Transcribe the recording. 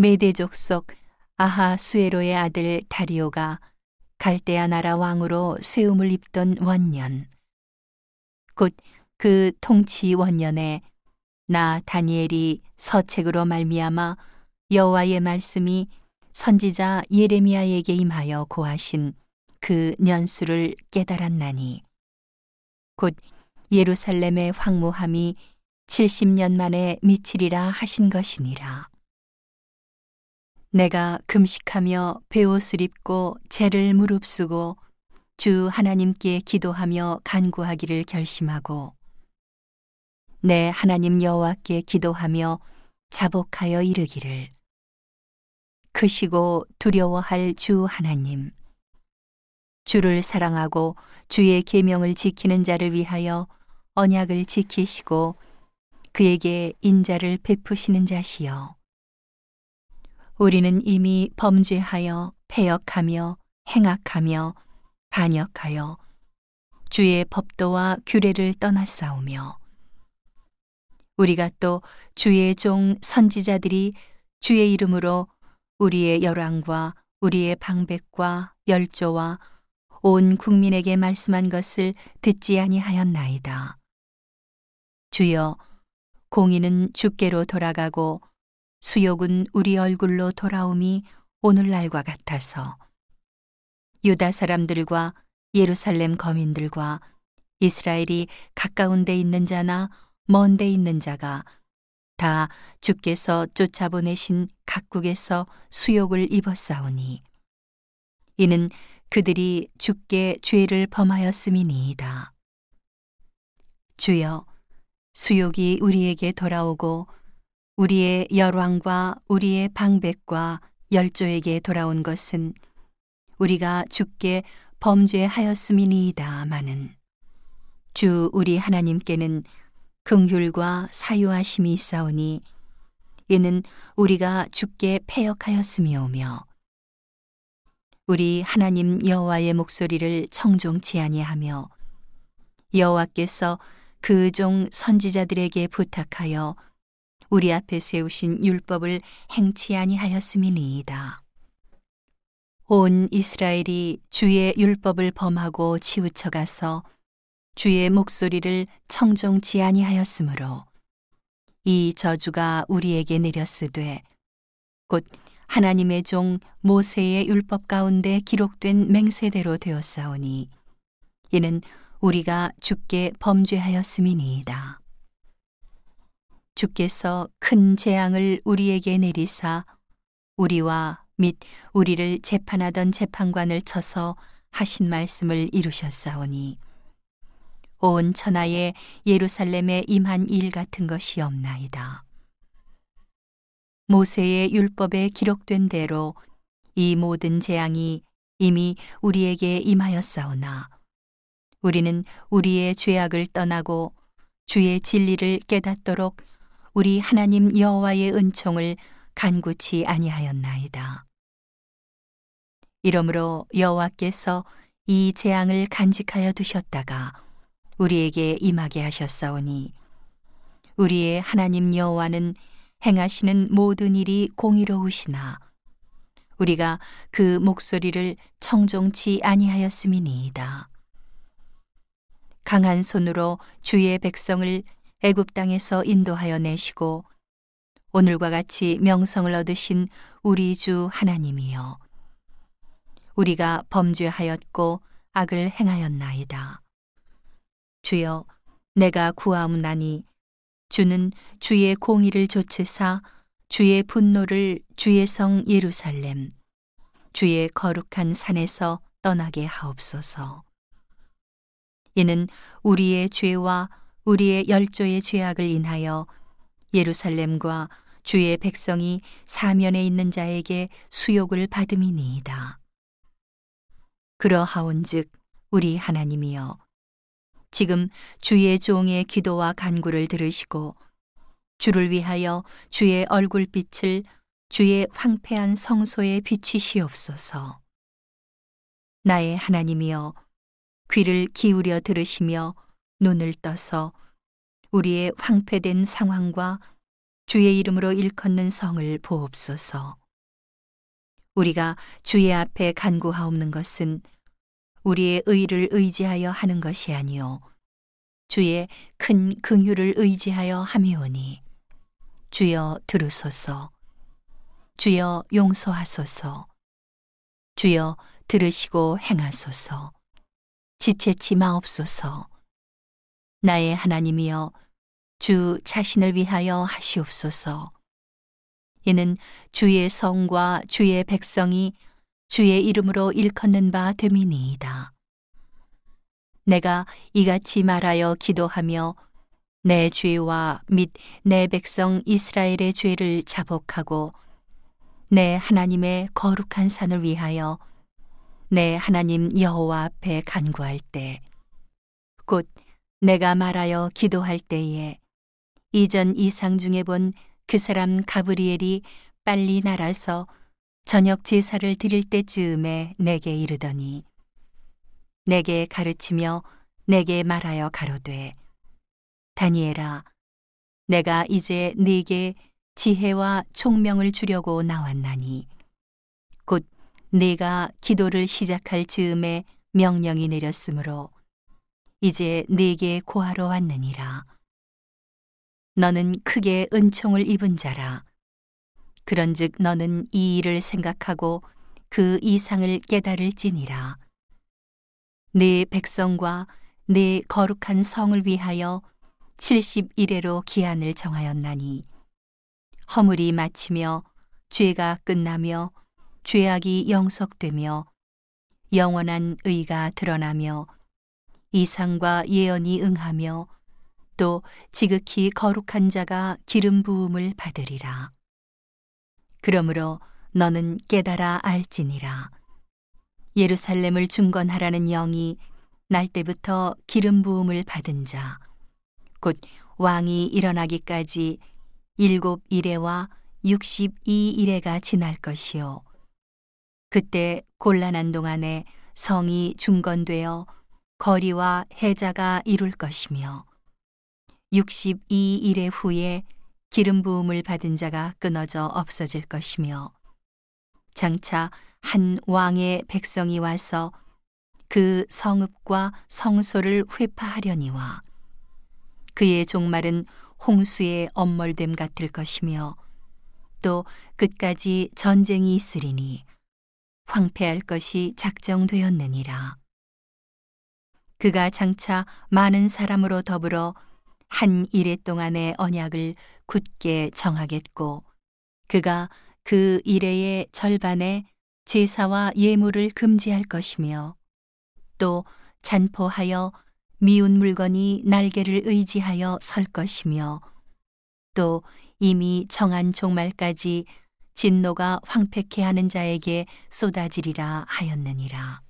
메대족 속 아하수에로의 아들 다리오가 갈대아 나라 왕으로 세움을 입던 원년 곧 그 통치 원년에 나 다니엘이 서책으로 말미암아 여호와의 말씀이 선지자 예레미야에게 임하여 고하신 그 년수를 깨달았나니 곧 예루살렘의 황무함이 70년 만에 미치리라 하신 것이니라. 내가 금식하며 베옷을 입고 죄를 무릅쓰고 주 하나님께 기도하며 간구하기를 결심하고 내 하나님 여호와께 기도하며 자복하여 이르기를. 크시고 두려워할 주 하나님 주를 사랑하고 주의 계명을 지키는 자를 위하여 언약을 지키시고 그에게 인자를 베푸시는 자시여 우리는 이미 범죄하여 패역하며 행악하며 반역하여 주의 법도와 규례를 떠났사오며 우리가 또 주의 종 선지자들이 주의 이름으로 우리의 열왕과 우리의 방백과 열조와 온 국민에게 말씀한 것을 듣지 아니하였나이다. 주여 공의는 주께로 돌아가고 수욕은 우리 얼굴로 돌아옴이 오늘날과 같아서 유다 사람들과 예루살렘 거민들과 이스라엘이 가까운 데 있는 자나 먼 데 있는 자가 다 주께서 쫓아보내신 각국에서 수욕을 입었사오니 이는 그들이 주께 죄를 범하였음이니이다. 주여 수욕이 우리에게 돌아오고 우리의 열왕과 우리의 방백과 열조에게 돌아온 것은 우리가 주께 범죄하였음이니이다마는 주 우리 하나님께는 긍휼과 사유하심이 있사오니 이는 우리가 주께 패역하였음이오며 우리 하나님 여호와의 목소리를 청종치 아니하며 여호와께서 그 종 선지자들에게 부탁하여 우리 앞에 세우신 율법을 행치 아니하였음이니이다. 온 이스라엘이 주의 율법을 범하고 치우쳐 가서 주의 목소리를 청종치 아니하였으므로 이 저주가 우리에게 내렸으되 곧 하나님의 종 모세의 율법 가운데 기록된 맹세대로 되었사오니 이는 우리가 주께 범죄하였음이니이다. 주께서 큰 재앙을 우리에게 내리사 우리와 및 우리를 재판하던 재판관을 쳐서 하신 말씀을 이루셨사오니 온 천하에 예루살렘에 임한 일 같은 것이 없나이다. 모세의 율법에 기록된 대로 이 모든 재앙이 이미 우리에게 임하였사오나 우리는 우리의 죄악을 떠나고 주의 진리를 깨닫도록 우리 하나님 여호와의 은총을 간구치 아니하였나이다. 이러므로 여호와께서 이 재앙을 간직하여 두셨다가 우리에게 임하게 하셨사오니 우리의 하나님 여호와는 행하시는 모든 일이 공의로우시나 우리가 그 목소리를 청종치 아니하였음이니이다. 강한 손으로 주의 백성을 애굽 땅에서 인도하여 내시고 오늘과 같이 명성을 얻으신 우리 주 하나님이여 우리가 범죄하였고 악을 행하였나이다. 주여 내가 구하옵나니 주는 주의 공의를 조치사 주의 분노를 주의 성 예루살렘 주의 거룩한 산에서 떠나게 하옵소서. 이는 우리의 죄와 우리의 열조의 죄악을 인하여 예루살렘과 주의 백성이 사면에 있는 자에게 수욕을 받음이니이다. 그러하온즉 우리 하나님이여 지금 주의 종의 기도와 간구를 들으시고 주를 위하여 주의 얼굴빛을 주의 황폐한 성소에 비치시옵소서. 나의 하나님이여 귀를 기울여 들으시며 눈을 떠서 우리의 황폐된 상황과 주의 이름으로 일컫는 성을 보옵소서. 우리가 주의 앞에 간구하옵는 것은 우리의 의를 의지하여 하는 것이 아니요 주의 큰 긍휼을 의지하여 함이오니. 주여 들으소서. 주여 용서하소서. 주여 들으시고 행하소서. 지체치 마옵소서 나의 하나님이여 주 자신을 위하여 하시옵소서 이는 주의 성과 주의 백성이 주의 이름으로 일컫는 바 됨이니이다. 내가 이같이 말하여 기도하며 내 죄와 및 내 백성 이스라엘의 죄를 자복하고 내 하나님의 거룩한 산을 위하여 내 하나님 여호와 앞에 간구할 때 곧 내가 말하여 기도할 때에 이전 이상 중에 본 그 사람 가브리엘이 빨리 날아서 저녁 제사를 드릴 때쯤에 내게 이르더니 내게 가르치며 내게 말하여 가로되 다니엘아 내가 이제 네게 지혜와 총명을 주려고 나왔나니 곧 네가 기도를 시작할 즈음에 명령이 내렸으므로 이제 네게 고하러 왔느니라 너는 크게 은총을 입은 자라 그런즉 너는 이 일을 생각하고 그 이상을 깨달을지니라. 네 백성과 네 거룩한 성을 위하여 70일에로 기한을 정하였나니 허물이 마치며 죄가 끝나며 죄악이 영속되며 영원한 의가 드러나며 이상과 예언이 응하며 또 지극히 거룩한 자가 기름 부음을 받으리라. 그러므로 너는 깨달아 알지니라. 예루살렘을 중건하라는 영이 날 때부터 기름 부음을 받은 자, 곧 왕이 일어나기까지 일곱 이래와 육십이 이래가 지날 것이요. 그때 곤란한 동안에 성이 중건되어 거리와 해자가 이룰 것이며, 육십이 일해 후에 기름 부음을 받은 자가 끊어져 없어질 것이며 장차 한 왕의 백성이 와서 그 성읍과 성소를 회파하려니와 그의 종말은 홍수의 엄멀됨 같을 것이며 또 끝까지 전쟁이 있으리니 황폐할 것이 작정되었느니라. 그가 장차 많은 사람으로 더불어 한 일해 동안의 언약을 굳게 정하겠고 그가 그 일해의 절반에 제사와 예물을 금지할 것이며 또 잔포하여 미운 물건이 날개를 의지하여 설 것이며 또 이미 정한 종말까지 진노가 황폐케 하는 자에게 쏟아지리라 하였느니라.